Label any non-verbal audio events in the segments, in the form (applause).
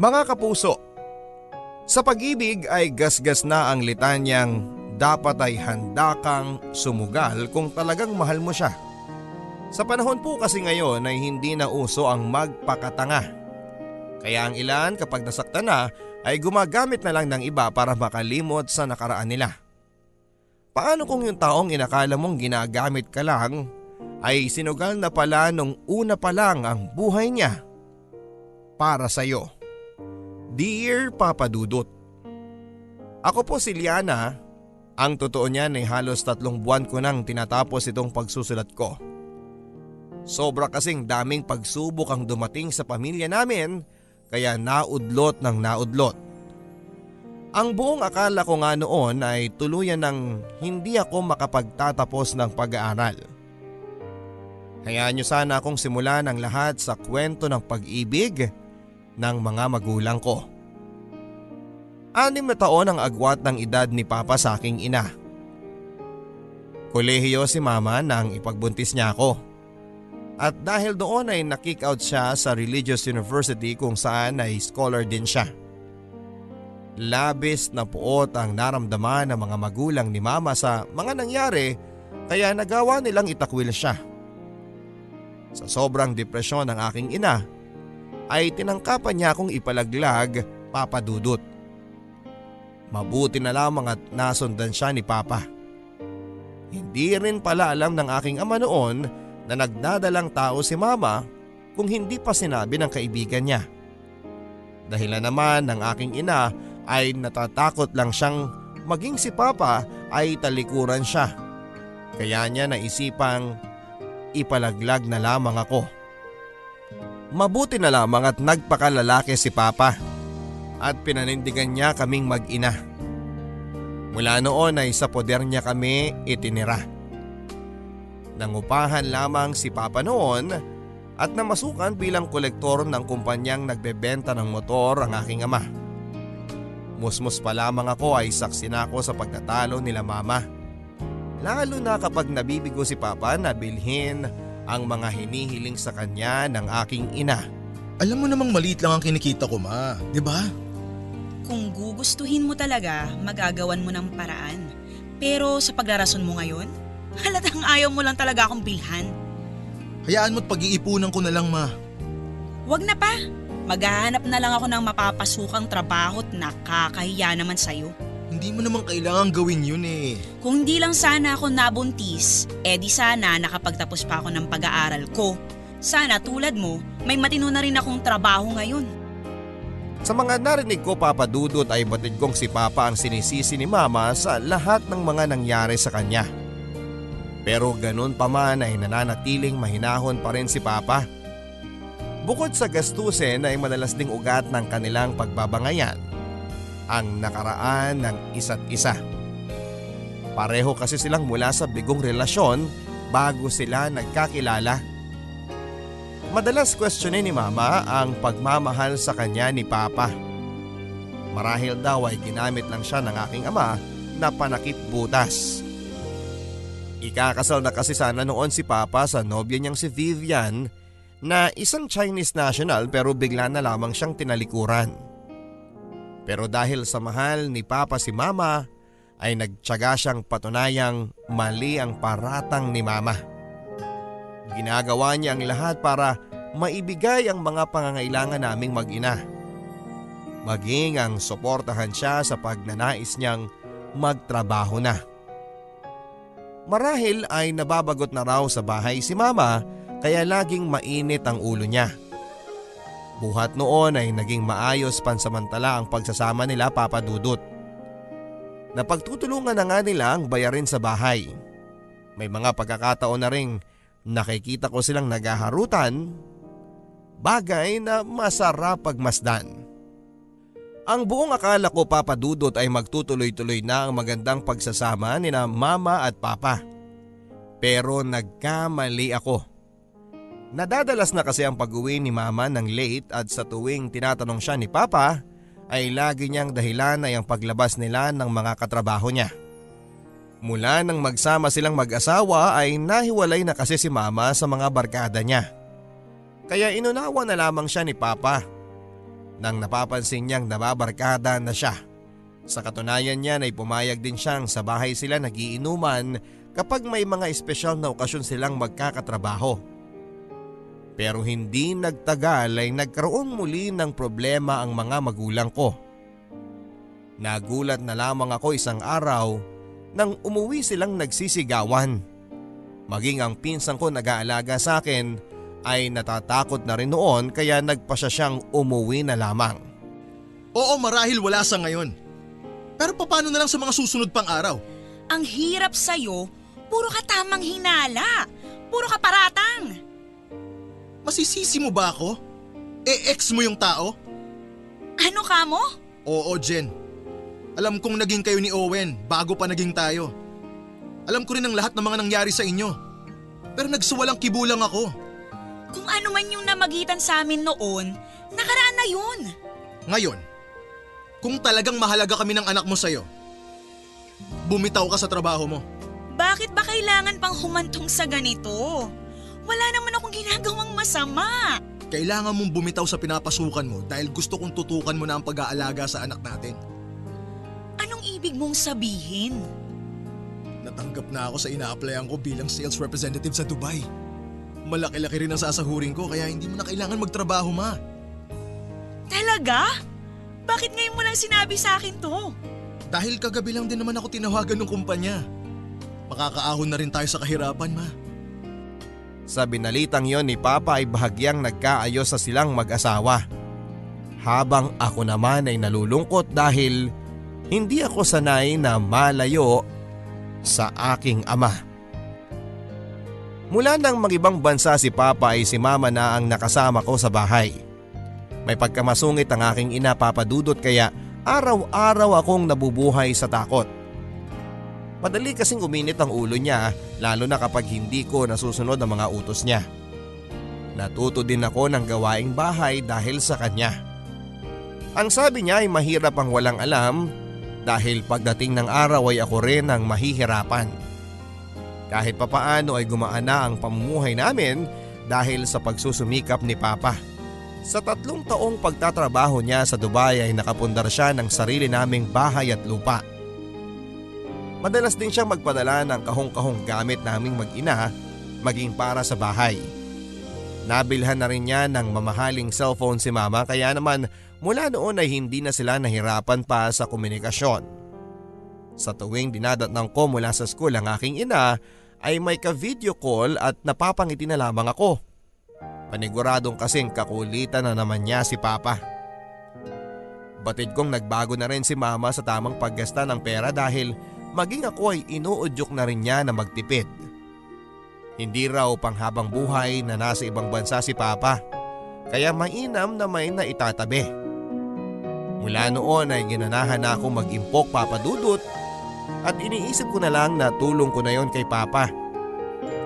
Mga kapuso, sa pag-ibig ay gasgas na ang litanyang dapat ay handa kang sumugal kung talagang mahal mo siya. Sa panahon po kasi ngayon ay hindi na uso ang magpakatanga. Kaya ang ilan kapag nasaktan na ay gumagamit na lang ng iba para makalimot sa nakaraan nila. Paano kung yung taong inakala mong ginagamit ka lang ay sinugal na pala nung una pa lang ang buhay niya para sa iyo. Dear Papa Dudut, Ako po si Liana. Ang totoo niyan ay halos tatlong buwan ko nang tinatapos itong pagsusulat ko. Sobra kasing daming pagsubok ang dumating sa pamilya namin kaya naudlot ng naudlot. Ang buong akala ko nga noon ay tuluyan ng hindi ako makapagtatapos ng pag-aaral. Hayaan niyo sana akong simulan ang lahat sa kwento ng pag-ibig ng mga magulang ko. Anim na taon ang agwat ng edad ni Papa sa aking ina. Kolehiyo si Mama nang ipagbuntis niya ako. At dahil doon ay nakick out siya sa religious university kung saan ay scholar din siya. Labis na puot ang naramdaman ng mga magulang ni mama sa mga nangyari kaya nagawa nilang itakwil siya. Sa sobrang depresyon ng aking ina ay tinangkapan niya akong ipalaglag papadudot. Mabuti na lamang at nasundan siya ni Papa. Hindi rin pala alam ng aking ama noon na nagdadalang tao si mama kung hindi pa sinabi ng kaibigan niya. Dahilan naman ng aking ina ay natatakot lang siyang maging si Papa ay talikuran siya. Kaya niya naisipang ipalaglag na lamang ako. Mabuti na lamang at nagpakalalaki si Papa at pinanindigan niya kaming mag-ina. Mula noon ay sa poder niya kami itinira. Nangupahan lamang si Papa noon at namasukan bilang kolektor ng kumpanyang nagbebenta ng motor ang aking ama. Musmus pa lamang ako ay saksi na ako sa pagtatalo nila mama. Lalo na kapag nabibigo si Papa na bilhin ang mga hinihiling sa kanya ng aking ina. Alam mo namang maliit lang ang kinikita ko ma, di ba? Kung gugustuhin mo talaga, magagawan mo ng paraan. Pero sa paglarason mo ngayon, (laughs) Halatang ayaw mo lang talaga akong bilhan. Hayaan mo't pag-iipunan ko na lang ma. Huwag na pa. Maghahanap na lang ako ng mapapasukang trabaho at nakakahiya naman sa'yo. Hindi mo naman kailangan gawin yun eh. Kung hindi lang sana ako nabuntis, eh di sana nakapagtapos pa ako ng pag-aaral ko. Sana tulad mo, may matino na rin akong trabaho ngayon. Sa mga narinig ko papadudot ay batid kong si Papa ang sinisisi ni Mama sa lahat ng mga nangyari sa kanya. Pero ganun pa man ay nananatiling mahinahon pa rin si Papa. Bukod sa gastusin ay madalas ding ugat ng kanilang pagbabangayan ang nakaraan ng isa't isa. Pareho kasi silang mula sa bigong relasyon bago sila nagkakilala. Madalas questionin ni Mama ang pagmamahal sa kanya ni Papa. Marahil daw ay ginamit lang siya ng aking ama na panakip butas. Ikakasal na kasi sana noon si Papa sa nobya niyang si Vivian na isang Chinese national pero bigla na lamang siyang tinalikuran. Pero dahil sa mahal ni Papa si Mama ay nagtyaga siyang patunayang mali ang paratang ni Mama. Ginagawa niya ang lahat para maibigay ang mga pangangailangan naming mag-ina. Maging ang suportahan siya sa pagnanais niyang magtrabaho na. Marahil ay nababagot na raw sa bahay si mama kaya laging mainit ang ulo niya. Buhat noon ay naging maayos pansamantala ang pagsasama nila Papa Dudut. Napagtutulungan na nga nila ang bayarin sa bahay. May mga pagkakataon na ring nakikita ko silang nagaharutan, bagay na masarap pagmasdan. Ang buong akala ko papadudot ay magtutuloy-tuloy na ang magandang pagsasama ni na mama at papa. Pero nagkamali ako. Nadadalas na kasi ang pag-uwi ni mama ng late at sa tuwing tinatanong siya ni papa ay lagi niyang dahilan ay ang paglabas nila ng mga katrabaho niya. Mula nang magsama silang mag-asawa ay nahiwalay na kasi si mama sa mga barkada niya. Kaya inunawa na lamang siya ni papa nang napapansin niyang nababarkada na siya. Sa katunayan niya ay pumayag din siyang sa bahay sila nagiinuman kapag may mga espesyal na okasyon silang magkakatrabaho. Pero hindi nagtagal ay nagkaroon muli ng problema ang mga magulang ko. Nagulat na lamang ako isang araw nang umuwi silang nagsisigawan. Maging ang pinsan ko nag-aalaga sa akin ay natatakot na rin noon kaya nagpasya siyang umuwi na lamang. Oo marahil wala sa ngayon. Pero paano na lang sa mga susunod pang araw? Ang hirap sa'yo, puro ka tamang hinala. Puro ka paratang. Masisisi mo ba ako? E ex mo yung tao? Ano ka mo? Oo Jen. Alam kong naging kayo ni Owen bago pa naging tayo. Alam ko rin ang lahat ng mga nangyari sa inyo. Pero nagsawalang kibulang ako. Kung ano man yung namagitan sa amin noon, nakaraan na yun. Ngayon, kung talagang mahalaga kami ng anak mo sa'yo, bumitaw ka sa trabaho mo. Bakit ba kailangan pang humantong sa ganito? Wala naman akong ginagawang masama. Kailangan mong bumitaw sa pinapasukan mo dahil gusto kong tutukan mo na ang pag-aalaga sa anak natin. Anong ibig mong sabihin? Natanggap na ako sa ina-applyan ko bilang sales representative sa Dubai. Malaki-laki rin ang sasahurin ko kaya hindi mo na kailangan magtrabaho ma. Talaga? Bakit ngayon mo lang sinabi sa akin to? Dahil kagabi lang din naman ako tinawagan ng kumpanya. Makakaahon na rin tayo sa kahirapan ma. Sa binalitang yon ni Papa ay bahagyang nagkaayos sa silang mag-asawa. Habang ako naman ay nalulungkot dahil hindi ako sanay na malayo sa aking ama. Mula nang magibang bansa si Papa ay si Mama na ang nakasama ko sa bahay. May pagkamasungit ang aking ina papadudot kaya araw-araw akong nabubuhay sa takot. Madali kasing uminit ang ulo niya lalo na kapag hindi ko nasusunod ang mga utos niya. Natuto din ako ng gawaing bahay dahil sa kanya. Ang sabi niya ay mahirap ang walang alam dahil pagdating ng araw ay ako rin ang mahihirapan. Kahit papaano ay gumaan na ang pamumuhay namin dahil sa pagsusumikap ni Papa. Sa tatlong taong pagtatrabaho niya sa Dubai ay nakapundar siya ng sarili naming bahay at lupa. Madalas din siyang magpadala ng kahong-kahong gamit naming mag-ina maging para sa bahay. Nabilhan na rin niya ng mamahaling cellphone si mama kaya naman mula noon ay hindi na sila nahirapan pa sa komunikasyon. Sa tuwing dinadatnang ko mula sa school ang aking ina ay may ka-video call at napapangiti na lamang ako. Paniguradong kasing kakulitan na naman niya si Papa. Batid kong nagbago na rin si Mama sa tamang paggasta ng pera dahil maging ako ay inuudyok na rin niya na magtipid. Hindi raw panghabang buhay na nasa ibang bansa si Papa kaya mainam na may naitatabi. Mula noon ay ginanahan na ako mag-impok papadudot at iniisip ko na lang na tulong ko na yon kay Papa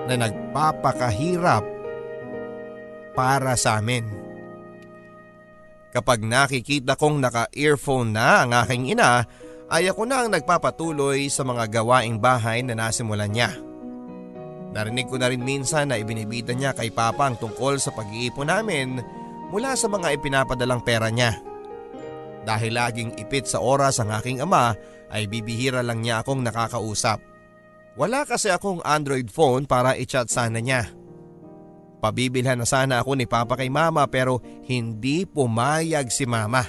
na nagpapakahirap para sa amin. Kapag nakikita kong naka-earphone na ang aking ina ay ako na ang nagpapatuloy sa mga gawaing bahay na nasimulan niya. Narinig ko na rin minsan na ibinibida niya kay Papa ang tungkol sa pag-iipon namin mula sa mga ipinapadalang pera niya. Dahil laging ipit sa oras ang aking ama ay bibihira lang niya akong nakakausap. Wala kasi akong Android phone para i-chat sana niya. Pabibilhan na sana ako ni Papa kay Mama pero hindi pumayag si Mama.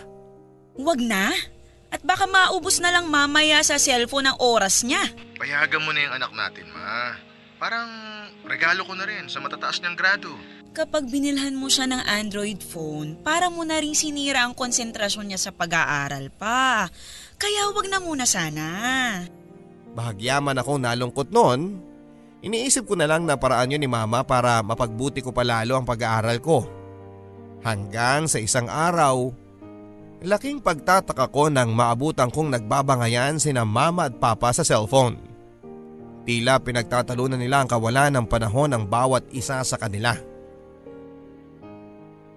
Wag na. At baka maubos na lang mamaya sa cellphone ang oras niya. Payagan mo na yung anak natin, ma. Parang regalo ko na rin sa matataas niyang grado. Kapag binilhan mo siya ng Android phone, para mo na rin sinira ang konsentrasyon niya sa pag-aaral pa. Kaya wag na muna sana. Bahagyaman ako nalungkot noon. Iniisip ko na lang na paraan yun ni mama para mapagbuti ko palalo ang pag-aaral ko. Hanggang sa isang araw, laking pagtataka ko nang maabutan kong nagbabangayan sina mama at papa sa cellphone. Tila pinagtatalunan nila ang kawalan ng panahon ng bawat isa sa kanila.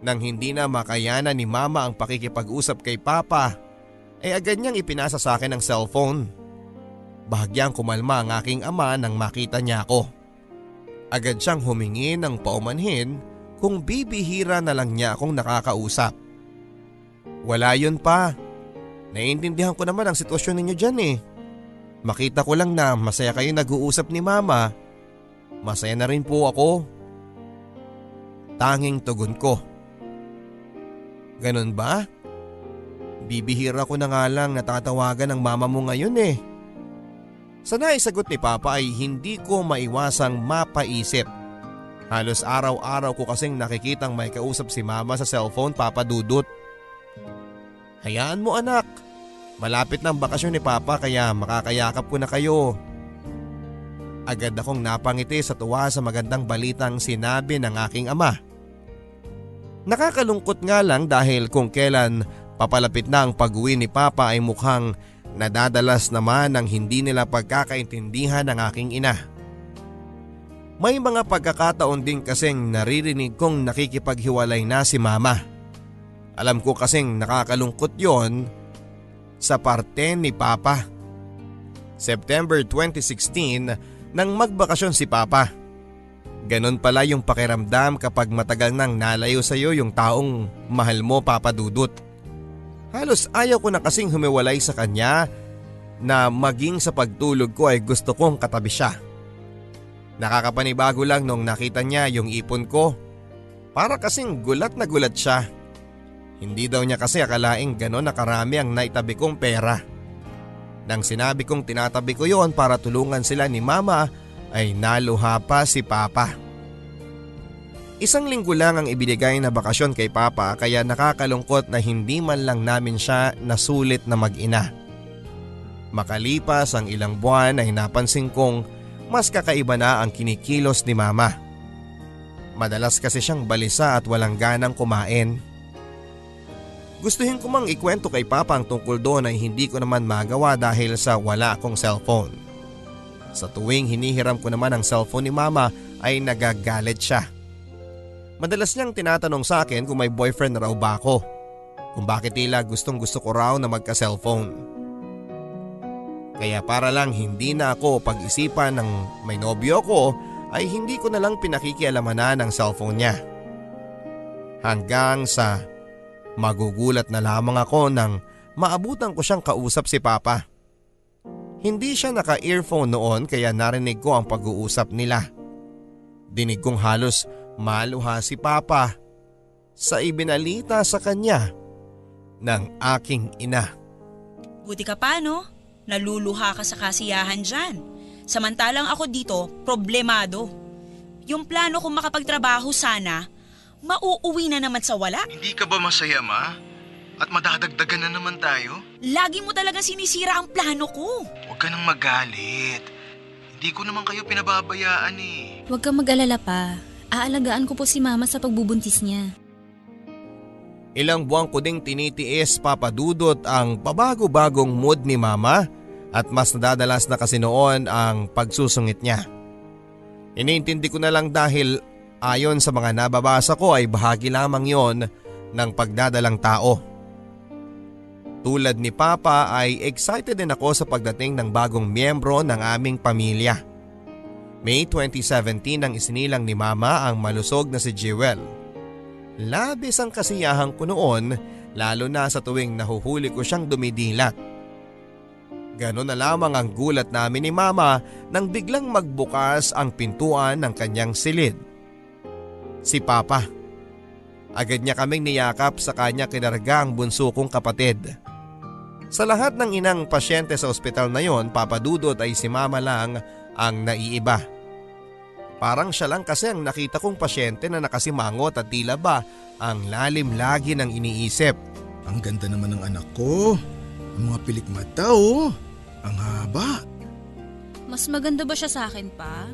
Nang hindi na makayanan ni mama ang pakikipag-usap kay papa, ay agad niyang ipinasa sa akin ang cellphone. Bahagyang kumalma ang aking ama nang makita niya ako. Agad siyang humingi ng paumanhin kung bibihira na lang niya akong nakakausap. Wala yun pa. Naiintindihan ko naman ang sitwasyon ninyo dyan eh. Makita ko lang na masaya kayo nag-uusap ni mama. Masaya na rin po ako. Tanging tugon ko. Ganon ba? Bibihira ko na nga lang natatawagan ng mama mo ngayon eh. Sa naisagot ni Papa ay hindi ko maiwasang mapaisip. Halos araw-araw ko kasing nakikitang may kausap si mama sa cellphone Papa Dudut. Hayaan mo anak. Malapit ng bakasyon ni Papa kaya makakayakap ko na kayo. Agad akong napangiti sa tuwa sa magandang balitang sinabi ng aking ama. Nakakalungkot nga lang dahil kung kailan papalapit na ang pag-uwi ni Papa ay mukhang nadadalas naman ng hindi nila pagkakaintindihan ng aking ina. May mga pagkakataon din kasing naririnig kong nakikipaghiwalay na si mama. Alam ko kasing nakakalungkot yon sa parte ni Papa. September 2016 nang magbakasyon si Papa. Ganon pala yung pakiramdam kapag matagal nang nalayo sa iyo yung taong mahal mo Papa Dudut. Halos ayaw ko na kasing humiwalay sa kanya na maging sa pagtulog ko ay gusto kong katabi siya. Nakakapanibago lang nung nakita niya yung ipon ko. Para kasing gulat na gulat siya. Hindi daw niya kasi akalaing gano'n nakarami ang naitabi kong pera. Nang sinabi kong tinatabi ko yon para tulungan sila ni mama ay naluha pa si papa. Isang linggo lang ang ibinigay na bakasyon kay papa kaya nakakalungkot na hindi man lang namin siya nasulit na mag-ina. Makalipas ang ilang buwan ay napansin kong mas kakaiba na ang kinikilos ni mama. Madalas kasi siyang balisa at walang ganang kumain. Gustuhin ko mang ikwento kay Papa ang tungkol doon ay hindi ko naman magawa dahil sa wala akong cellphone. Sa tuwing hinihiram ko naman ang cellphone ni Mama ay nagagalit siya. Madalas niyang tinatanong sa akin kung may boyfriend na raw ba ako. Kung bakit tila gustong gusto ko raw na magka-cellphone. Kaya para lang hindi na ako pag-isipan ng may nobyo ko ay hindi ko na lang pinakikialamanan ng cellphone niya. Hanggang sa Magugulat na lamang ako nang maabutan ko siyang kausap si Papa. Hindi siya naka-earphone noon kaya narinig ko ang pag-uusap nila. Dinig kong halos maluha si Papa sa ibinalita sa kanya ng aking ina. Buti ka pa no? Naluluha ka sa kasiyahan dyan. Samantalang ako dito, problemado. Yung plano kong makapagtrabaho sana mauuwi na naman sa wala. Hindi ka ba masaya, ma? At madadagdagan na naman tayo? Lagi mo talaga sinisira ang plano ko. Huwag ka nang magalit. Hindi ko naman kayo pinababayaan eh. Huwag kang mag-alala pa. Aalagaan ko po si mama sa pagbubuntis niya. Ilang buwan ko ding tinitiis papadudot ang pabago-bagong mood ni mama at mas nadadalas na kasi noon ang pagsusungit niya. Iniintindi ko na lang dahil Ayon sa mga nababasa ko ay bahagi lamang yon ng pagdadalang tao. Tulad ni Papa ay excited din ako sa pagdating ng bagong miyembro ng aming pamilya. May 2017 nang isinilang ni Mama ang malusog na si Jewel. Labis ang kasiyahan ko noon lalo na sa tuwing nahuhuli ko siyang dumidilat. Ganon na lamang ang gulat namin ni Mama nang biglang magbukas ang pintuan ng kanyang silid si Papa. Agad niya kaming niyakap sa kanya kinarga ang bunso kong kapatid. Sa lahat ng inang pasyente sa ospital na yon, papadudot ay si mama lang ang naiiba. Parang siya lang kasi ang nakita kong pasyente na nakasimangot at tila ba ang lalim lagi ng iniisip. Ang ganda naman ng anak ko. Ang mga pilik mata oh. Ang haba. Mas maganda ba siya sa akin pa?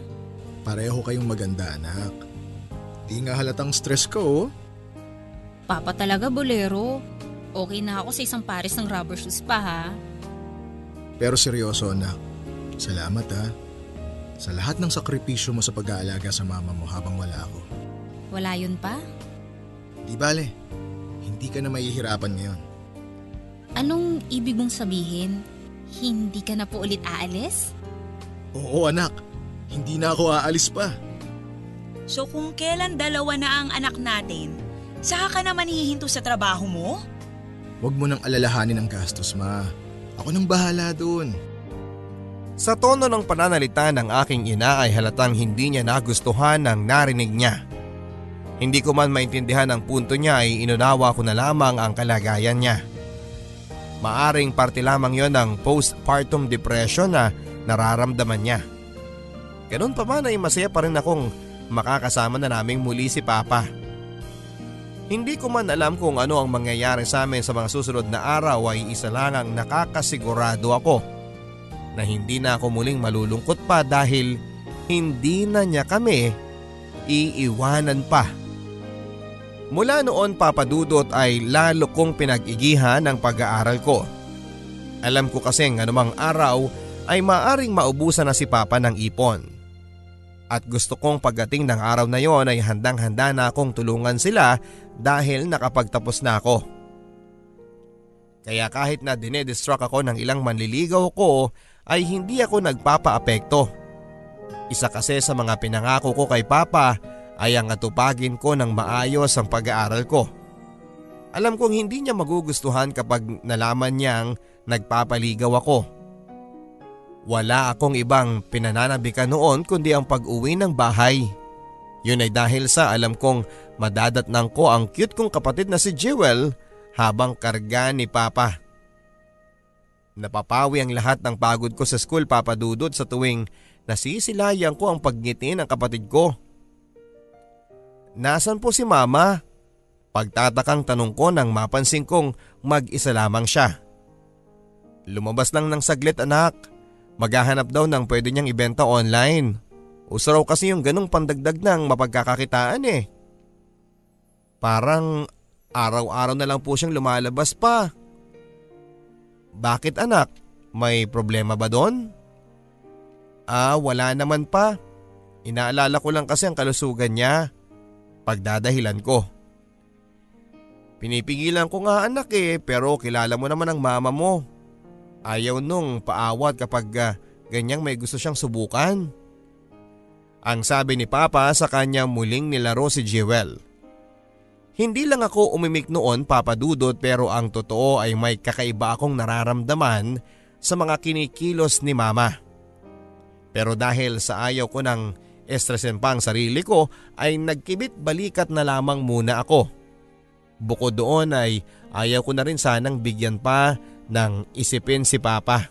Pareho kayong maganda anak. Di nga halatang stress ko oh. Papa talaga bolero. Okay na ako sa isang pares ng rubber shoes pa ha. Pero seryoso anak, salamat ha. Sa lahat ng sakripisyo mo sa pag-aalaga sa mama mo habang wala ako. Wala yun pa? Di bale, hindi ka na mahihirapan ngayon. Anong ibig mong sabihin? Hindi ka na po ulit aalis? Oo anak, hindi na ako aalis pa. So kung kailan dalawa na ang anak natin, saka ka naman hihinto sa trabaho mo? Huwag mo nang alalahanin ang gastos, ma. Ako nang bahala doon. Sa tono ng pananalita ng aking ina ay halatang hindi niya nagustuhan ang narinig niya. Hindi ko man maintindihan ang punto niya ay inunawa ko na lamang ang kalagayan niya. Maaring parte lamang yon ng postpartum depression na nararamdaman niya. Ganun pa man ay masaya pa rin akong makakasama na naming muli si Papa. Hindi ko man alam kung ano ang mangyayari sa amin sa mga susunod na araw ay isa lang ang nakakasigurado ako na hindi na ako muling malulungkot pa dahil hindi na niya kami iiwanan pa. Mula noon papadudot ay lalo kong pinag-igihan ang pag-aaral ko. Alam ko kasing anumang araw ay maaring maubusan na si Papa ng ipon. At gusto kong pagdating ng araw na yon ay handang-handa na akong tulungan sila dahil nakapagtapos na ako. Kaya kahit na dinedestruct ako ng ilang manliligaw ko ay hindi ako nagpapaapekto. Isa kasi sa mga pinangako ko kay Papa ay ang atupagin ko ng maayos ang pag-aaral ko. Alam kong hindi niya magugustuhan kapag nalaman niyang nagpapaligaw ako. Wala akong ibang pinananabikan noon kundi ang pag-uwi ng bahay. Yun ay dahil sa alam kong madadatnang ko ang cute kong kapatid na si Jewel habang karga ni Papa. Napapawi ang lahat ng pagod ko sa school papadudot sa tuwing nasisilayan ko ang pagngiti ng kapatid ko. Nasaan po si mama? Pagtatakang tanong ko nang mapansin kong mag-isa lamang siya. Lumabas lang ng saglit anak. Maghahanap daw ng pwede niyang ibenta online. Uso raw kasi yung ganong pandagdag ng mapagkakakitaan eh. Parang araw-araw na lang po siyang lumalabas pa. Bakit anak? May problema ba doon? Ah, wala naman pa. Inaalala ko lang kasi ang kalusugan niya. Pagdadahilan ko. Pinipigilan ko nga anak eh pero kilala mo naman ang mama mo. Ayaw nung paawat kapag uh, ganyang may gusto siyang subukan. Ang sabi ni Papa sa kanya muling nilaro si Jewel. Hindi lang ako umimik noon papadudot pero ang totoo ay may kakaiba akong nararamdaman sa mga kinikilos ni mama. Pero dahil sa ayaw ko ng estresin pa ang sarili ko ay nagkibit balikat na lamang muna ako. Bukod doon ay ayaw ko na rin sanang bigyan pa ng isipin si Papa.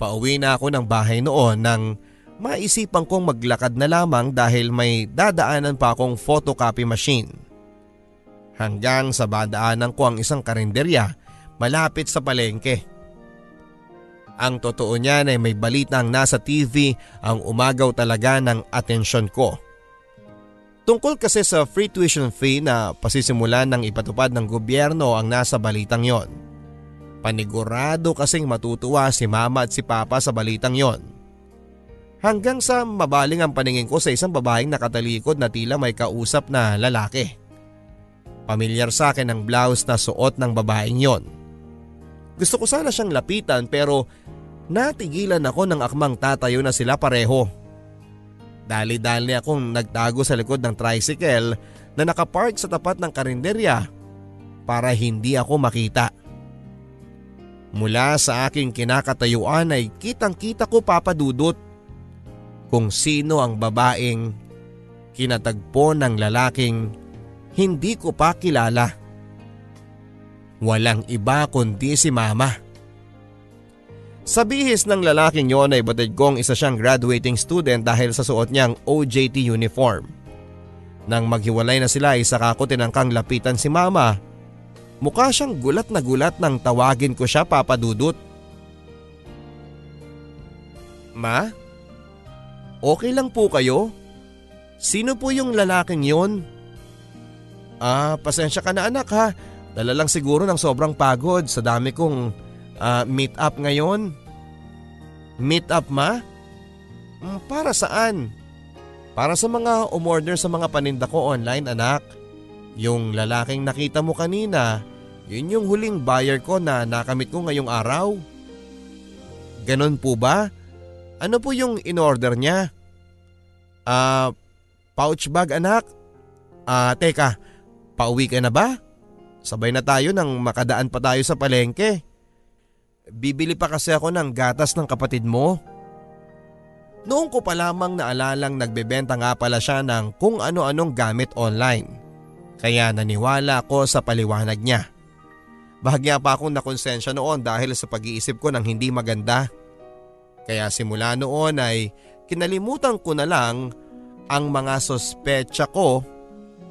Pauwi na ako ng bahay noon nang maisipan kong maglakad na lamang dahil may dadaanan pa akong photocopy machine. Hanggang sa badaanan ko ang isang karinderya malapit sa palengke. Ang totoo niyan ay may balitang nasa TV ang umagaw talaga ng atensyon ko. Tungkol kasi sa free tuition fee na pasisimulan ng ipatupad ng gobyerno ang nasa balitang yon. Panigurado kasing matutuwa si mama at si papa sa balitang yon. Hanggang sa mabaling ang paningin ko sa isang babaeng nakatalikod na tila may kausap na lalaki. Pamilyar sa akin ang blouse na suot ng babaeng yon. Gusto ko sana siyang lapitan pero natigilan ako ng akmang tatayo na sila pareho. Dali-dali akong nagtago sa likod ng tricycle na nakapark sa tapat ng karinderya para hindi ako makita. Mula sa aking kinakatayuan ay kitang kita ko papadudot kung sino ang babaeng kinatagpo ng lalaking hindi ko pa kilala. Walang iba kundi si mama. Sa bihis ng lalaking yon ay batid kong isa siyang graduating student dahil sa suot niyang OJT uniform. Nang maghiwalay na sila ay saka ko tinangkang lapitan si mama. Mukha siyang gulat na gulat nang tawagin ko siya papadudot. Ma? Okay lang po kayo? Sino po yung lalaking yon? Ah, pasensya ka na anak ha. Dala lang siguro ng sobrang pagod sa dami kong uh, meet up ngayon. Meet up ma? Mm, para saan? Para sa mga umorder sa mga paninda ko online anak. Yung lalaking nakita mo kanina, yun yung huling buyer ko na nakamit ko ngayong araw. Ganon po ba? Ano po yung in-order niya? Ah, uh, pouch bag anak? Ah, uh, teka, pauwi ka na ba? Sabay na tayo nang makadaan pa tayo sa palengke. Bibili pa kasi ako ng gatas ng kapatid mo. Noong ko pa lamang naalalang nagbebenta nga pala siya ng kung ano-anong gamit online. Kaya naniwala ko sa paliwanag niya. Bahagya pa akong nakonsensya noon dahil sa pag-iisip ko ng hindi maganda. Kaya simula noon ay kinalimutan ko na lang ang mga sospecha ko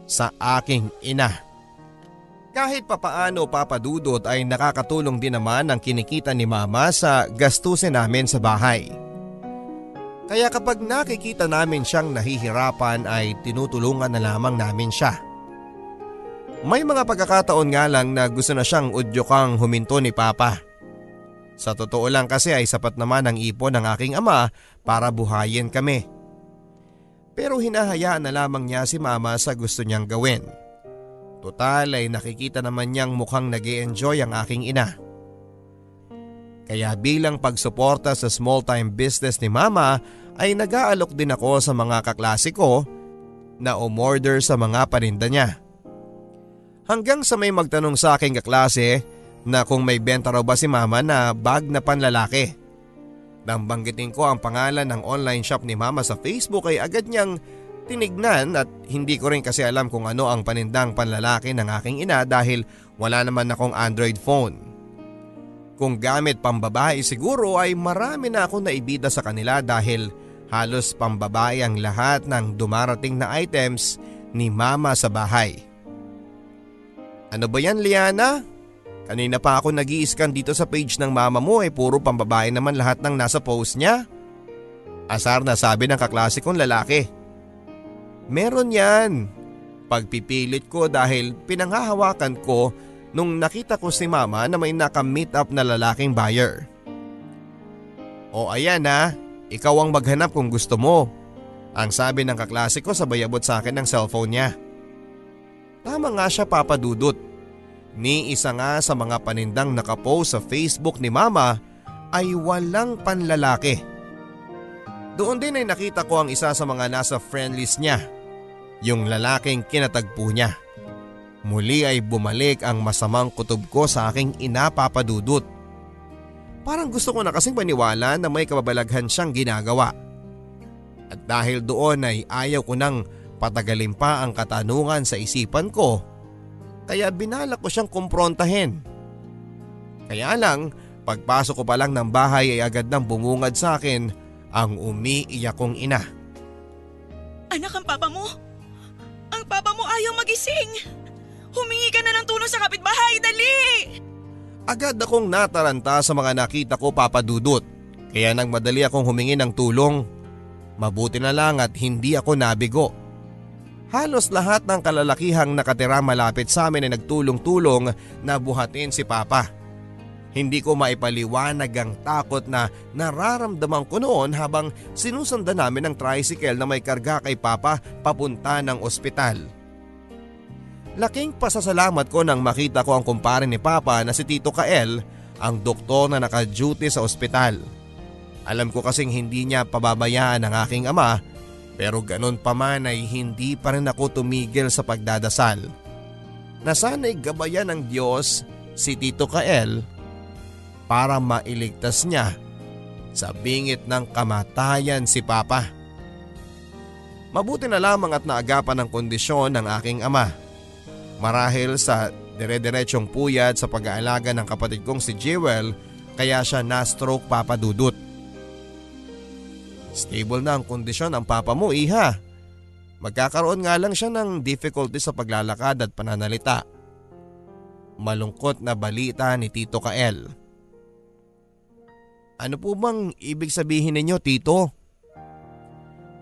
sa aking ina. Kahit papaano papadudot ay nakakatulong din naman ang kinikita ni mama sa gastusin namin sa bahay. Kaya kapag nakikita namin siyang nahihirapan ay tinutulungan na lamang namin siya. May mga pagkakataon nga lang na gusto na siyang udyokang huminto ni Papa. Sa totoo lang kasi ay sapat naman ang ipon ng aking ama para buhayin kami. Pero hinahayaan na lamang niya si mama sa gusto niyang gawin. Total ay nakikita naman niyang mukhang nag enjoy ang aking ina. Kaya bilang pagsuporta sa small time business ni mama ay nag-aalok din ako sa mga kaklase ko na umorder sa mga paninda niya. Hanggang sa may magtanong sa aking kaklase na kung may benta raw ba si mama na bag na panlalaki. Nang banggitin ko ang pangalan ng online shop ni mama sa Facebook ay agad niyang tinignan at hindi ko rin kasi alam kung ano ang panindang panlalaki ng aking ina dahil wala naman akong Android phone. Kung gamit pambabae siguro ay marami na akong naibida sa kanila dahil halos pambabae ang lahat ng dumarating na items ni mama sa bahay. Ano ba yan Liana? Kanina pa ako nag scan dito sa page ng mama mo eh, puro pambabae naman lahat ng nasa post niya. Asar na sabi ng kaklase kong lalaki. Meron yan. Pagpipilit ko dahil pinanghahawakan ko nung nakita ko si mama na may naka-meet up na lalaking buyer. O ayan ha, ikaw ang maghanap kung gusto mo. Ang sabi ng kaklase ko sabay abot sa akin ng cellphone niya. Tama nga siya papadudot. Ni isa nga sa mga panindang nakapost sa Facebook ni mama ay walang panlalaki. Doon din ay nakita ko ang isa sa mga nasa friend list niya. Yung lalaking kinatagpo niya. Muli ay bumalik ang masamang kutob ko sa aking ina papadudot. Parang gusto ko na kasing maniwala na may kababalaghan siyang ginagawa. At dahil doon ay ayaw ko nang patagalin pa ang katanungan sa isipan ko, kaya binalak ko siyang kumprontahin. Kaya lang, pagpasok ko pa lang ng bahay ay agad nang bumungad sa akin ang umiiyak kong ina. Anak ang papa mo? Ang papa mo ayaw magising! Humingi ka na ng tulong sa kapitbahay, dali! Agad akong nataranta sa mga nakita ko papadudot. Kaya nang madali akong humingi ng tulong, mabuti na lang at hindi ako nabigo. Halos lahat ng kalalakihang nakatira malapit sa amin ay nagtulong-tulong na buhatin si Papa. Hindi ko maipaliwanag ang takot na nararamdaman ko noon habang sinusundan namin ang tricycle na may karga kay Papa papunta ng ospital. Laking pasasalamat ko nang makita ko ang kumpare ni Papa na si Tito Kael, ang doktor na naka-duty sa ospital. Alam ko kasing hindi niya pababayaan ang aking ama pero ganun pa man ay hindi pa rin ako tumigil sa pagdadasal. Na sana'y gabayan ng Diyos si Tito Kael para mailigtas niya sa bingit ng kamatayan si Papa. Mabuti na lamang at naagapan ang kondisyon ng aking ama. Marahil sa dire-diretsyong puyat sa pag-aalaga ng kapatid kong si Jewel kaya siya na-stroke papadudot. Stable na ang kondisyon ng papa mo iha. Magkakaroon nga lang siya ng difficulty sa paglalakad at pananalita. Malungkot na balita ni Tito Kael. Ano po bang ibig sabihin ninyo Tito?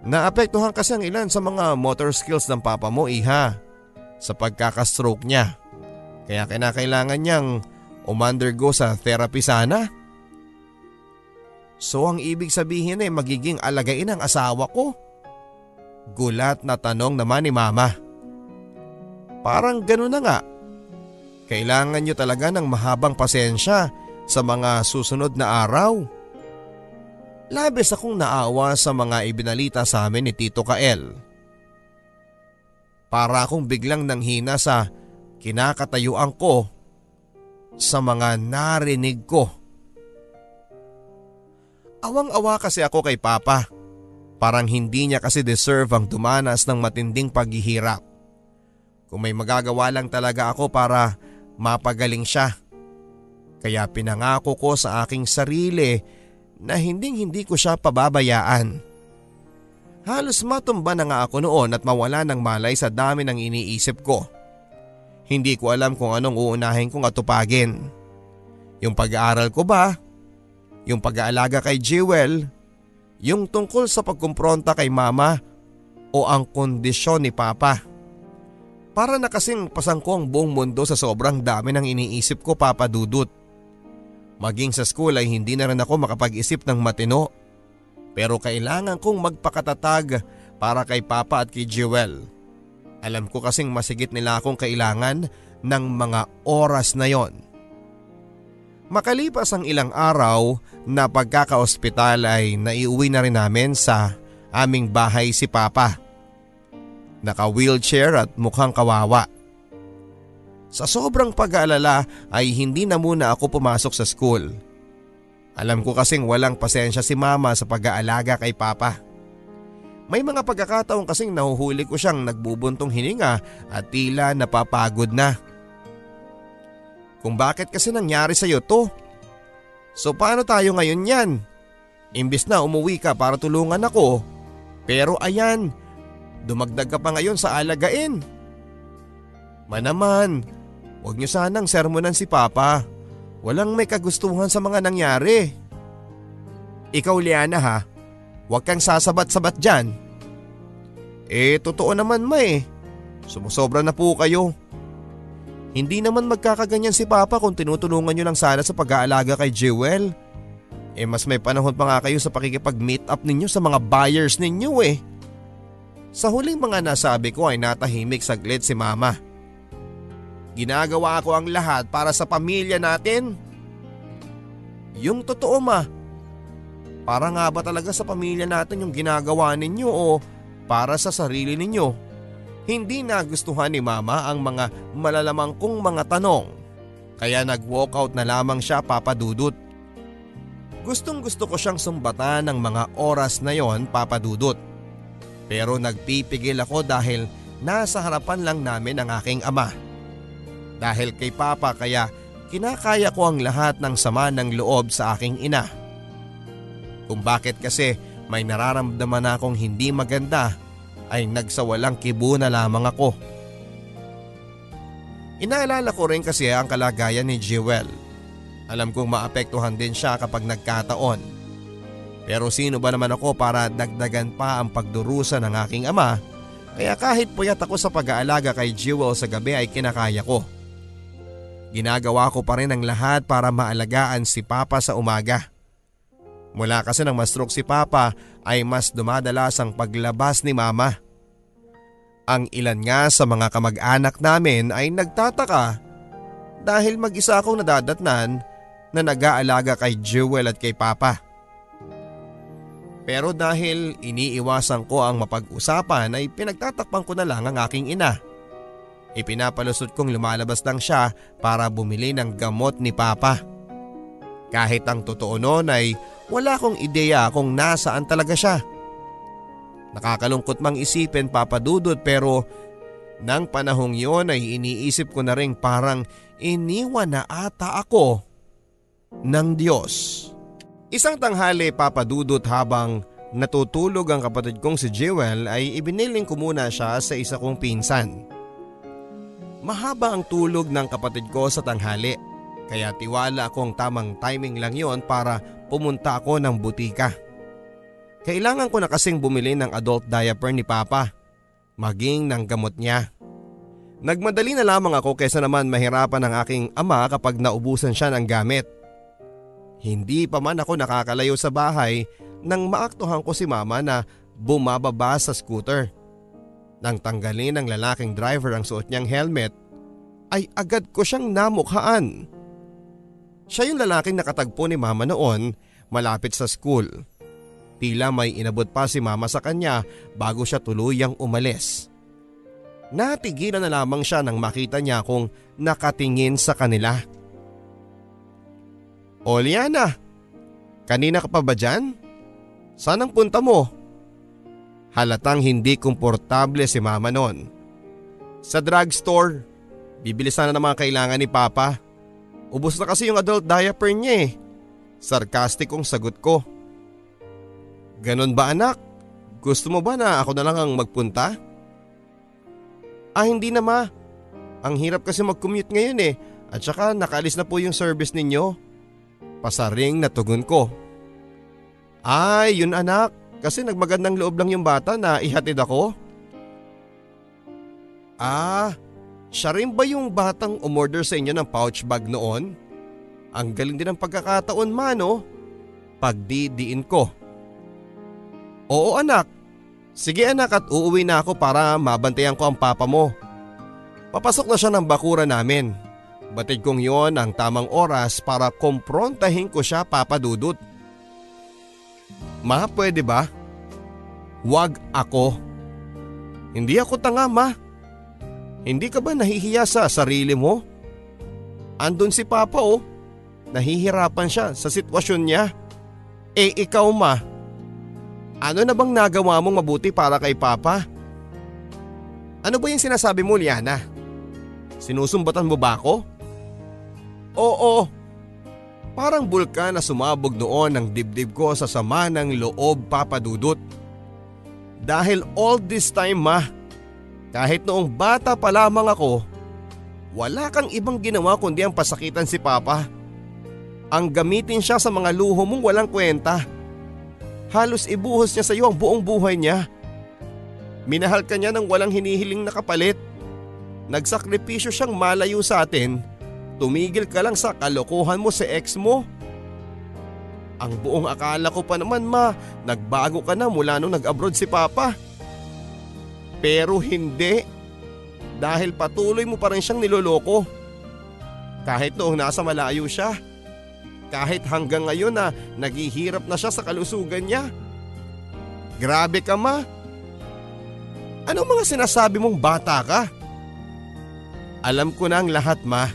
Naapektuhan kasi ang ilan sa mga motor skills ng papa mo iha sa pagkakastroke niya. Kaya kinakailangan niyang umundergo sa therapy sana. So ang ibig sabihin ay magiging alagain ang asawa ko? Gulat na tanong naman ni mama. Parang gano'n na nga. Kailangan niyo talaga ng mahabang pasensya sa mga susunod na araw. Labis akong naawa sa mga ibinalita sa amin ni Tito Kael. Para akong biglang nanghina sa kinakatayuan ko sa mga narinig ko. Awang-awa kasi ako kay Papa. Parang hindi niya kasi deserve ang dumanas ng matinding paghihirap. Kung may magagawa lang talaga ako para mapagaling siya. Kaya pinangako ko sa aking sarili na hinding hindi ko siya pababayaan. Halos matumba na nga ako noon at mawala ng malay sa dami ng iniisip ko. Hindi ko alam kung anong uunahin kong atupagin. Yung pag-aaral ko ba? Yung pag-aalaga kay Jewel? Yung tungkol sa pagkumpronta kay mama? O ang kondisyon ni papa? Para na kasing pasangko ang buong mundo sa sobrang dami ng iniisip ko papadudot. Maging sa school ay hindi na rin ako makapag-isip ng matino. Pero kailangan kong magpakatatag para kay Papa at kay Jewel. Alam ko kasing masigit nila akong kailangan ng mga oras na yon. Makalipas ang ilang araw na pagkakaospital ay naiuwi na rin namin sa aming bahay si Papa. Naka-wheelchair at mukhang kawawa. Sa sobrang pag-aalala ay hindi na muna ako pumasok sa school. Alam ko kasing walang pasensya si mama sa pag-aalaga kay papa. May mga pagkakataon kasing nahuhuli ko siyang nagbubuntong hininga at tila napapagod na. Kung bakit kasi nangyari sa iyo to? So paano tayo ngayon yan? Imbis na umuwi ka para tulungan ako. Pero ayan, dumagdag ka pa ngayon sa alagain. Manaman, huwag niyo sanang sermonan si Papa. Walang may kagustuhan sa mga nangyari. Ikaw Liana ha, huwag kang sasabat-sabat dyan. Eh totoo naman ma eh, sumusobra na po kayo. Hindi naman magkakaganyan si Papa kung tinutulungan nyo lang sana sa pag-aalaga kay Jewel. Eh mas may panahon pa nga kayo sa pakikipag-meet up ninyo sa mga buyers ninyo eh. Sa huling mga nasabi ko ay natahimik saglit si Mama. Ginagawa ko ang lahat para sa pamilya natin. Yung totoo ma. Para nga ba talaga sa pamilya natin yung ginagawa ninyo o para sa sarili ninyo? Hindi nagustuhan ni mama ang mga malalamang kong mga tanong. Kaya nag-walkout na lamang siya papadudot. Gustong gusto ko siyang sumbatan ng mga oras na yon papadudot. Pero nagpipigil ako dahil nasa harapan lang namin ang aking ama. Dahil kay Papa kaya kinakaya ko ang lahat ng sama ng loob sa aking ina. Kung bakit kasi may nararamdaman akong hindi maganda ay nagsawalang kibo na lamang ako. Inaalala ko rin kasi ang kalagayan ni Jewel. Alam kong maapektuhan din siya kapag nagkataon. Pero sino ba naman ako para dagdagan pa ang pagdurusa ng aking ama kaya kahit puyat ako sa pag-aalaga kay Jewel sa gabi ay kinakaya ko. Ginagawa ko pa rin ang lahat para maalagaan si Papa sa umaga. Mula kasi nang ma-stroke si Papa ay mas dumadalas ang paglabas ni Mama. Ang ilan nga sa mga kamag-anak namin ay nagtataka dahil mag-isa akong nadadatnan na nag-aalaga kay Jewel at kay Papa. Pero dahil iniiwasan ko ang mapag-usapan ay pinagtatakpan ko na lang ang aking ina. Ipinapalusot kong lumalabas lang siya para bumili ng gamot ni Papa. Kahit ang totoo noon ay wala akong ideya kung nasaan talaga siya. Nakakalungkot mang isipin papadudod pero nang panahong yon ay iniisip ko na rin parang iniwan na ata ako ng Diyos. Isang tanghali papadudot habang natutulog ang kapatid kong si Jewel ay ibiniling ko muna siya sa isa kong pinsan. Mahaba ang tulog ng kapatid ko sa tanghali kaya tiwala akong tamang timing lang yon para pumunta ako ng butika. Kailangan ko na kasing bumili ng adult diaper ni Papa, maging ng gamot niya. Nagmadali na lamang ako kaysa naman mahirapan ang aking ama kapag naubusan siya ng gamit. Hindi pa man ako nakakalayo sa bahay nang maaktuhan ko si mama na bumababa sa scooter. Nang tanggalin ng lalaking driver ang suot niyang helmet, ay agad ko siyang namukhaan. Siya yung lalaking nakatagpo ni mama noon malapit sa school. Tila may inabot pa si mama sa kanya bago siya tuluyang umalis. Natigilan na lamang siya nang makita niya akong nakatingin sa kanila. O Liana, kanina ka pa ba dyan? Saan ang punta mo? Halatang hindi komportable si mama noon. Sa drugstore, bibili sana ng mga kailangan ni papa. Ubus na kasi yung adult diaper niya eh. Sarkastikong sagot ko. Ganon ba anak? Gusto mo ba na ako na lang ang magpunta? Ah hindi na ma. Ang hirap kasi mag-commute ngayon eh at saka nakalis na po yung service ninyo. Pasaring na tugon ko. Ay yun anak kasi nagmagandang loob lang yung bata na ihatid ako. Ah, siya rin ba yung batang umorder sa inyo ng pouch bag noon? Ang galing din ng pagkakataon ma no? Pagdidiin ko. Oo anak, Sige anak at uuwi na ako para mabantayan ko ang papa mo. Papasok na siya ng bakura namin. Batid kong yon ang tamang oras para komprontahin ko siya papadudot. Ma, pwede ba? Huwag ako. Hindi ako tanga ma. Hindi ka ba nahihiya sa sarili mo? Andun si Papa oh. Nahihirapan siya sa sitwasyon niya. Eh ikaw ma, ano na bang nagawa mong mabuti para kay Papa? Ano ba yung sinasabi mo Liana? Sinusumbatan mo ba ako? Oo. Parang bulkan na sumabog noon ang dibdib ko sa sama ng loob papadudot. Dahil all this time ma, kahit noong bata pa lamang ako, wala kang ibang ginawa kundi ang pasakitan si Papa. Ang gamitin siya sa mga luho mong walang kwenta. Halos ibuhos niya sa iyo ang buong buhay niya. Minahal ka niya ng walang hinihiling na kapalit. Nagsakripisyo siyang malayo sa atin. Tumigil ka lang sa kalokohan mo sa ex mo. Ang buong akala ko pa naman ma, nagbago ka na mula nung nag-abroad si Papa. Pero hindi. Dahil patuloy mo pa rin siyang niloloko. Kahit noong nasa malayo siya. Kahit hanggang ngayon na naghihirap na siya sa kalusugan niya. Grabe ka ma. Anong mga sinasabi mong bata ka? Alam ko na ang lahat ma.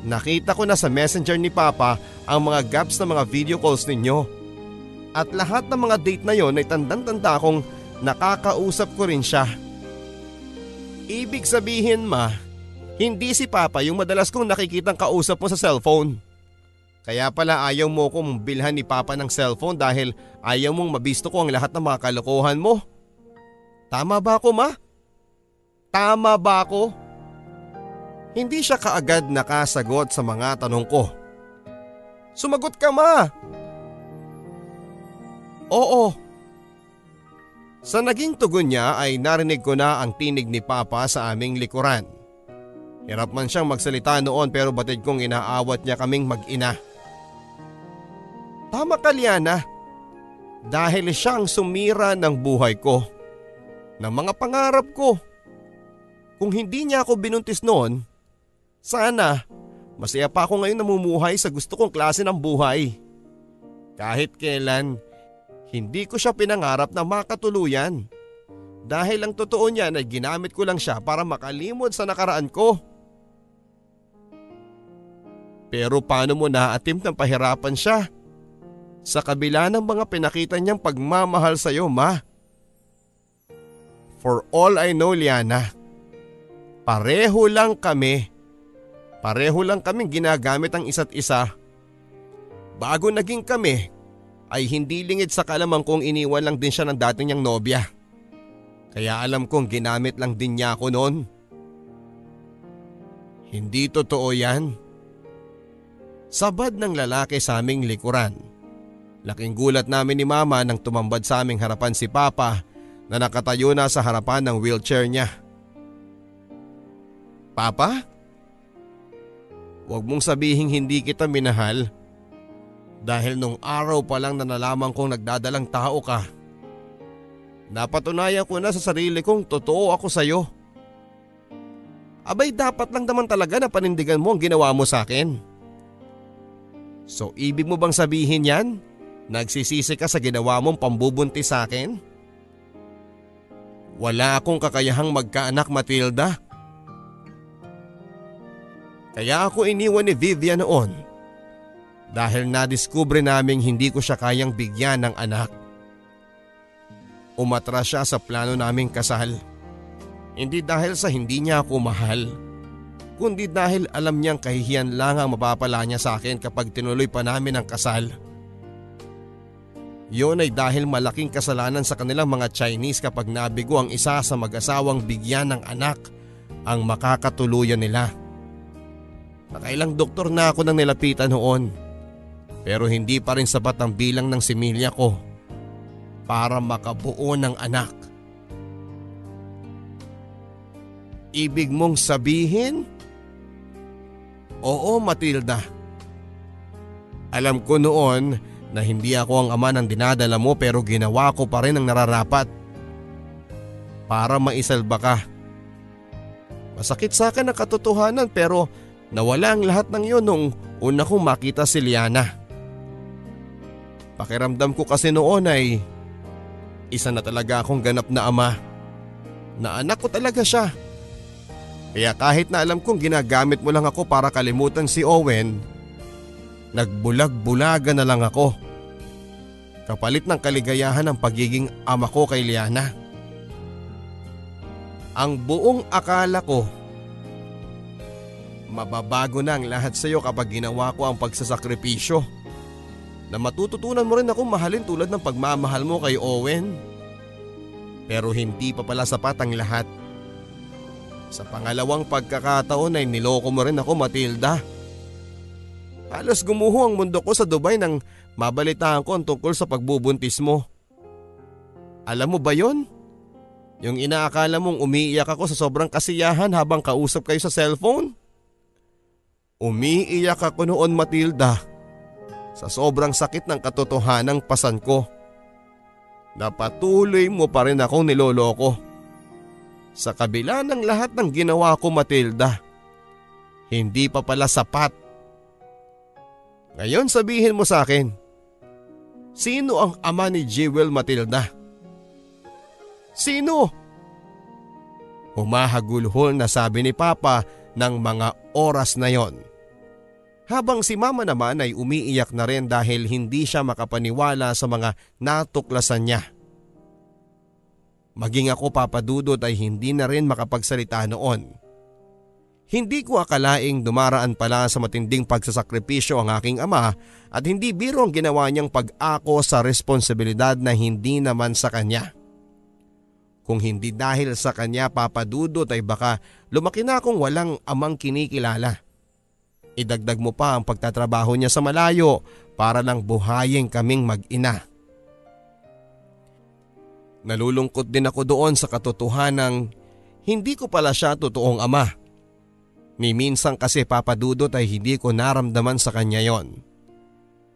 Nakita ko na sa messenger ni Papa ang mga gaps ng mga video calls ninyo. At lahat ng mga date na yon ay tandang-tanda akong nakakausap ko rin siya. Ibig sabihin ma, hindi si Papa yung madalas kong nakikitang kausap mo sa cellphone. Kaya pala ayaw mo kong bilhan ni Papa ng cellphone dahil ayaw mong mabisto ko ang lahat ng mga kalokohan mo. Tama ba ako ma? Tama ba ako? Hindi siya kaagad nakasagot sa mga tanong ko. Sumagot ka ma! Oo. Sa naging tugon niya ay narinig ko na ang tinig ni Papa sa aming likuran. Hirap man siyang magsalita noon pero batid kong inaawat niya kaming mag-ina. Tama ka Liana. Dahil siyang sumira ng buhay ko. Ng mga pangarap ko. Kung hindi niya ako binuntis noon, sana masaya pa ako ngayon namumuhay sa gusto kong klase ng buhay. Kahit kailan, hindi ko siya pinangarap na makatuluyan. Dahil ang totoo niyan ay ginamit ko lang siya para makalimod sa nakaraan ko. Pero paano mo naatim ng pahirapan siya? Sa kabila ng mga pinakita niyang pagmamahal sa iyo, ma. For all I know, Liana, pareho lang kami. Pareho lang kaming ginagamit ang isa't isa. Bago naging kami, ay hindi lingid sa kalamang kong iniwan lang din siya ng dating niyang nobya. Kaya alam kong ginamit lang din niya ako noon. Hindi totoo yan. Sabad ng lalaki sa aming likuran. Laking gulat namin ni mama nang tumambad sa aming harapan si papa na nakatayo na sa harapan ng wheelchair niya. Papa? Huwag mong sabihing hindi kita minahal. Dahil nung araw pa lang na nalaman kong nagdadalang tao ka. Napatunayan ko na sa sarili kong totoo ako sa'yo. Abay dapat lang naman talaga na panindigan mo ang ginawa mo sa akin. So ibig mo bang sabihin yan? Nagsisisi ka sa ginawa mong pambubuntis sa akin? Wala akong kakayahang magkaanak Matilda. Kaya ako iniwan ni Vivian noon dahil nadiskubre naming hindi ko siya kayang bigyan ng anak. Umatras siya sa plano naming kasal. Hindi dahil sa hindi niya ako mahal, kundi dahil alam niyang kahihiyan lang ang mapapala niya sa akin kapag tinuloy pa namin ang kasal. Yun ay dahil malaking kasalanan sa kanilang mga Chinese kapag nabigo ang isa sa mag-asawang bigyan ng anak ang makakatuluyan nila. Nakailang doktor na ako nang nilapitan noon pero hindi pa rin sapat ang bilang ng similya ko para makabuo ng anak. Ibig mong sabihin? Oo Matilda. Alam ko noon na hindi ako ang ama ng dinadala mo pero ginawa ko pa rin ang nararapat para maisalba ka. Masakit sa akin ang katotohanan pero nawala ang lahat ng yun nung una kong makita si Liana. Pakiramdam ko kasi noon ay isa na talaga akong ganap na ama. Na anak ko talaga siya. Kaya kahit na alam kong ginagamit mo lang ako para kalimutan si Owen, Nagbulag-bulaga na lang ako. Kapalit ng kaligayahan ng pagiging ama ko kay Liana. Ang buong akala ko, mababago na ang lahat sa iyo kapag ginawa ko ang pagsasakripisyo. Na matututunan mo rin akong mahalin tulad ng pagmamahal mo kay Owen. Pero hindi pa pala sapat ang lahat. Sa pangalawang pagkakataon ay niloko mo rin ako Matilda. Matilda. Halos gumuho ang mundo ko sa Dubai nang mabalitaan ko ang tungkol sa pagbubuntis mo. Alam mo ba yon? Yung inaakala mong umiiyak ako sa sobrang kasiyahan habang kausap kayo sa cellphone? Umiiyak ako noon Matilda sa sobrang sakit ng katotohanang pasan ko. Napatuloy mo pa rin akong niloloko. Sa kabila ng lahat ng ginawa ko Matilda, hindi pa pala sapat ngayon sabihin mo sa akin, sino ang ama ni Jewel Matilda? Sino? Humahagulhol na sabi ni Papa ng mga oras na yon. Habang si Mama naman ay umiiyak na rin dahil hindi siya makapaniwala sa mga natuklasan niya. Maging ako papadudod ay hindi na rin makapagsalita noon. Hindi ko akalaing dumaraan pala sa matinding pagsasakripisyo ang aking ama at hindi biro ang ginawa niyang pag-ako sa responsibilidad na hindi naman sa kanya. Kung hindi dahil sa kanya papadudot ay baka lumaki na akong walang amang kinikilala. Idagdag mo pa ang pagtatrabaho niya sa malayo para lang buhayin kaming mag-ina. Nalulungkot din ako doon sa katotohanang hindi ko pala siya totoong ama Ni minsan kasi papadudot ay hindi ko naramdaman sa kanya yon.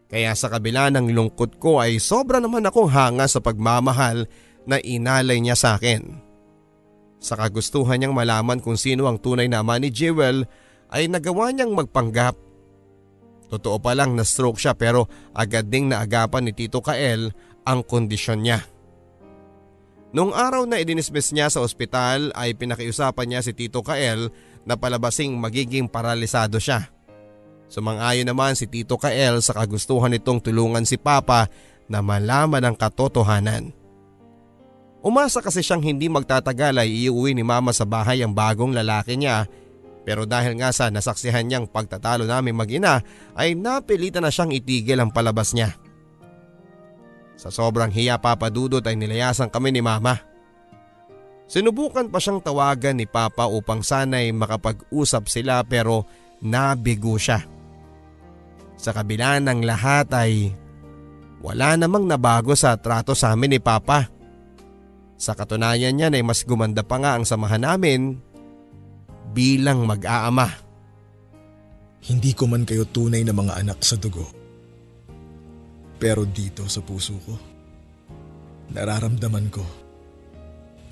Kaya sa kabila ng lungkot ko ay sobra naman akong hanga sa pagmamahal na inalay niya sa akin. Sa kagustuhan niyang malaman kung sino ang tunay na ama ni Jewel ay nagawa niyang magpanggap. Totoo pa lang na stroke siya pero agad ding naagapan ni Tito Kael ang kondisyon niya. Noong araw na idinismiss niya sa ospital ay pinakiusapan niya si Tito Kael na palabasing magiging paralisado siya. Sumang-ayon naman si Tito Kael sa kagustuhan nitong tulungan si Papa na malaman ang katotohanan. Umasa kasi siyang hindi magtatagal ay iuwi ni Mama sa bahay ang bagong lalaki niya pero dahil nga sa nasaksihan niyang pagtatalo namin mag-ina ay napilitan na siyang itigil ang palabas niya. Sa sobrang hiya papadudot ay nilayasan kami ni Mama. Sinubukan pa siyang tawagan ni Papa upang sana'y makapag-usap sila pero nabigo siya. Sa kabila ng lahat ay wala namang nabago sa trato sa amin ni Papa. Sa katunayan niyan ay mas gumanda pa nga ang samahan namin bilang mag-aama. Hindi ko man kayo tunay na mga anak sa dugo. Pero dito sa puso ko, nararamdaman ko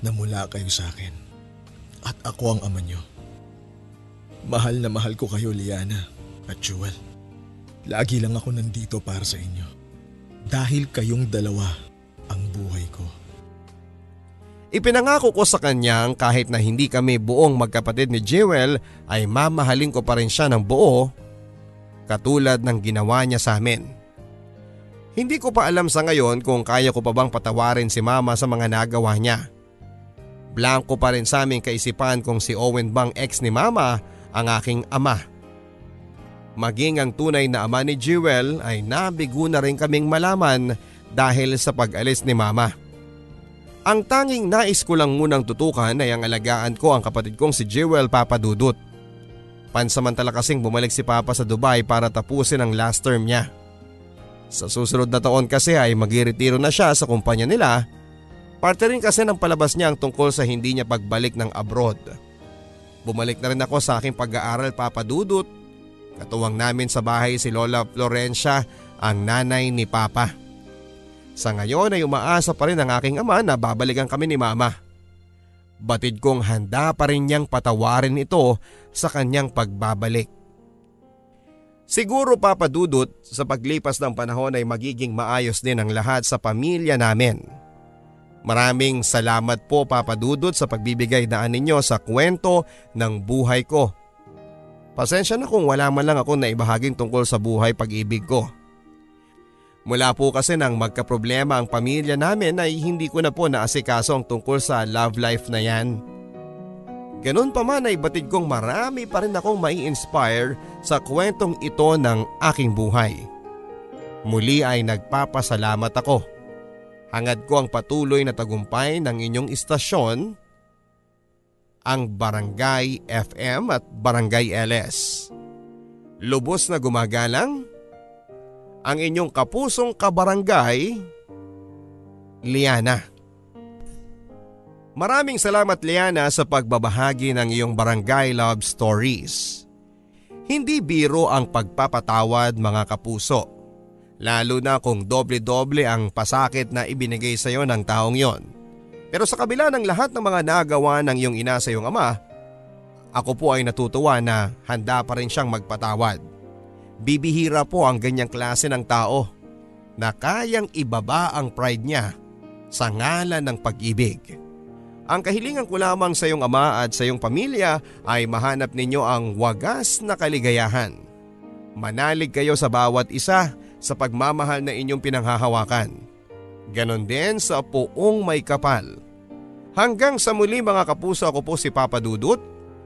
na mula kayo sa akin at ako ang ama niyo. Mahal na mahal ko kayo Liana at Jewel. Lagi lang ako nandito para sa inyo. Dahil kayong dalawa ang buhay ko. Ipinangako ko sa kanyang kahit na hindi kami buong magkapatid ni Jewel ay mamahalin ko pa rin siya ng buo katulad ng ginawa niya sa amin. Hindi ko pa alam sa ngayon kung kaya ko pa bang patawarin si mama sa mga nagawa niya. Blanco pa rin sa aming kaisipan kung si Owen bang ex ni mama ang aking ama. Maging ang tunay na ama ni Jewel ay nabigo na rin kaming malaman dahil sa pag-alis ni mama. Ang tanging nais ko lang munang tutukan ay ang alagaan ko ang kapatid kong si Jewel Papadudut. Pansamantala kasing bumalik si Papa sa Dubai para tapusin ang last term niya. Sa susunod na taon kasi ay magiretiro na siya sa kumpanya nila. Parte rin kasi ng palabas niya ang tungkol sa hindi niya pagbalik ng abroad. Bumalik na rin ako sa aking pag-aaral papadudot. Katuwang namin sa bahay si Lola Florencia ang nanay ni Papa. Sa ngayon ay umaasa pa rin ang aking ama na babalikan kami ni mama. Batid kong handa pa rin niyang patawarin ito sa kanyang pagbabalik. Siguro papadudot sa paglipas ng panahon ay magiging maayos din ang lahat sa pamilya namin. Maraming salamat po papadudot sa pagbibigay daan ninyo sa kwento ng buhay ko. Pasensya na kung wala man lang ako na ibahaging tungkol sa buhay pag-ibig ko. Mula po kasi nang magkaproblema ang pamilya namin ay hindi ko na po naasikaso ang tungkol sa love life na yan. Ganun pa man ay batid kong marami pa rin akong mai inspire sa kwentong ito ng aking buhay. Muli ay nagpapasalamat ako. Hangad ko ang patuloy na tagumpay ng inyong istasyon, ang Barangay FM at Barangay LS. Lubos na gumagalang, ang inyong kapusong kabarangay, Liana. Maraming salamat Liana sa pagbabahagi ng iyong barangay love stories. Hindi biro ang pagpapatawad mga kapuso. Lalo na kung doble-doble ang pasakit na ibinigay sa iyo ng taong yon. Pero sa kabila ng lahat ng mga nagawa ng iyong ina sa iyong ama, ako po ay natutuwa na handa pa rin siyang magpatawad. Bibihira po ang ganyang klase ng tao na kayang ibaba ang pride niya sa ngalan ng pag-ibig. Ang kahilingan ko lamang sa iyong ama at sa iyong pamilya ay mahanap ninyo ang wagas na kaligayahan. Manalig kayo sa bawat isa sa pagmamahal na inyong pinanghahawakan. Ganon din sa puong may kapal. Hanggang sa muli mga kapuso ako po si Papa Dudut.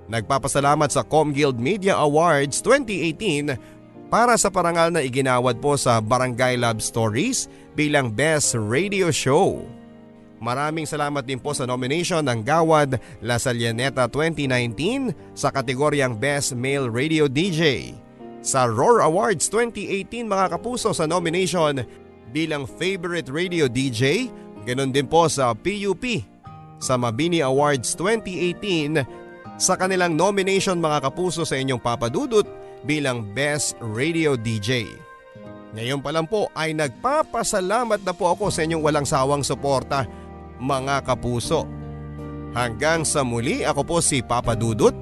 Nagpapasalamat sa Comguild Media Awards 2018 para sa parangal na iginawad po sa Barangay Love Stories bilang Best Radio Show. Maraming salamat din po sa nomination ng Gawad La Salianeta 2019 sa kategoryang Best Male Radio DJ. Sa Roar Awards 2018 mga kapuso sa nomination bilang Favorite Radio DJ, ganun din po sa PUP. Sa Mabini Awards 2018 sa kanilang nomination mga kapuso sa inyong papadudot bilang Best Radio DJ. Ngayon pa lang po ay nagpapasalamat na po ako sa inyong walang sawang suporta mga kapuso. Hanggang sa muli ako po si Papa Dudut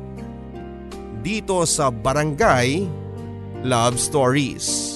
dito sa Barangay Love Stories.